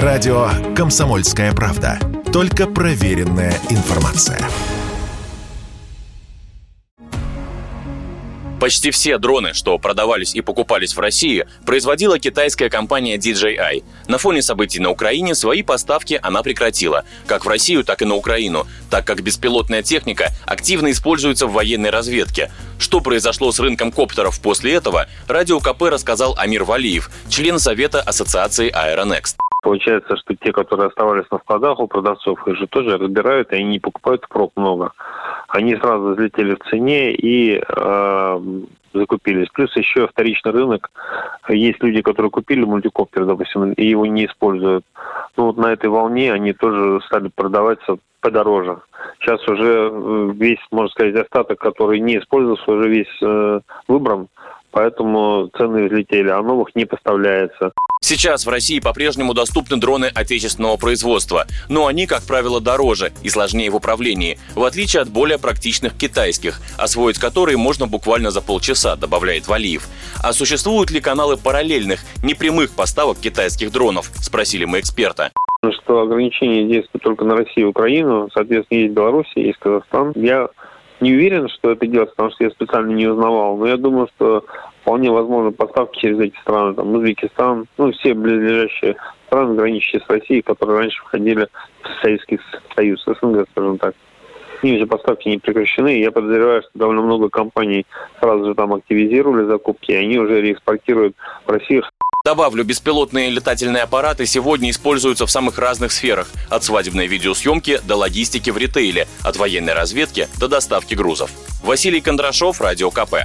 Радио «Комсомольская правда». Только проверенная информация. Почти все дроны, что продавались и покупались в России, производила китайская компания DJI. На фоне событий на Украине свои поставки она прекратила, как в Россию, так и на Украину, так как беспилотная техника активно используется в военной разведке. Что произошло с рынком коптеров после этого, радио КП рассказал Амир Валиев, член Совета Ассоциации Aeronext. Получается, что те, которые оставались на складах у продавцов, их же тоже разбирают, и они не покупают впрок много. Они сразу взлетели в цене и э, закупились. Плюс еще вторичный рынок. Есть люди, которые купили мультикоптер, допустим, и его не используют. Ну вот на этой волне они тоже стали продаваться подороже. Сейчас уже э, весь, можно сказать, остаток, который не использовался, уже весь э, выбран, поэтому цены взлетели, а новых не поставляется. Сейчас в России по-прежнему доступны дроны отечественного производства, но они, как правило, дороже и сложнее в управлении, в отличие от более практичных китайских, освоить которые можно буквально за полчаса, добавляет Валиев. А существуют ли каналы параллельных, непрямых поставок китайских дронов, спросили мы эксперта что ограничения действуют только на Россию и Украину. Соответственно, есть Белоруссия, есть Казахстан. Я не уверен, что это делается, потому что я специально не узнавал. Но я думаю, что вполне возможно поставки через эти страны, там, Узбекистан, ну, все близлежащие страны, граничащие с Россией, которые раньше входили в Советский Союз, СНГ, скажем так. С же поставки не прекращены. Я подозреваю, что довольно много компаний сразу же там активизировали закупки, и они уже реэкспортируют в Россию Добавлю, беспилотные летательные аппараты сегодня используются в самых разных сферах. От свадебной видеосъемки до логистики в ритейле, от военной разведки до доставки грузов. Василий Кондрашов, Радио КП.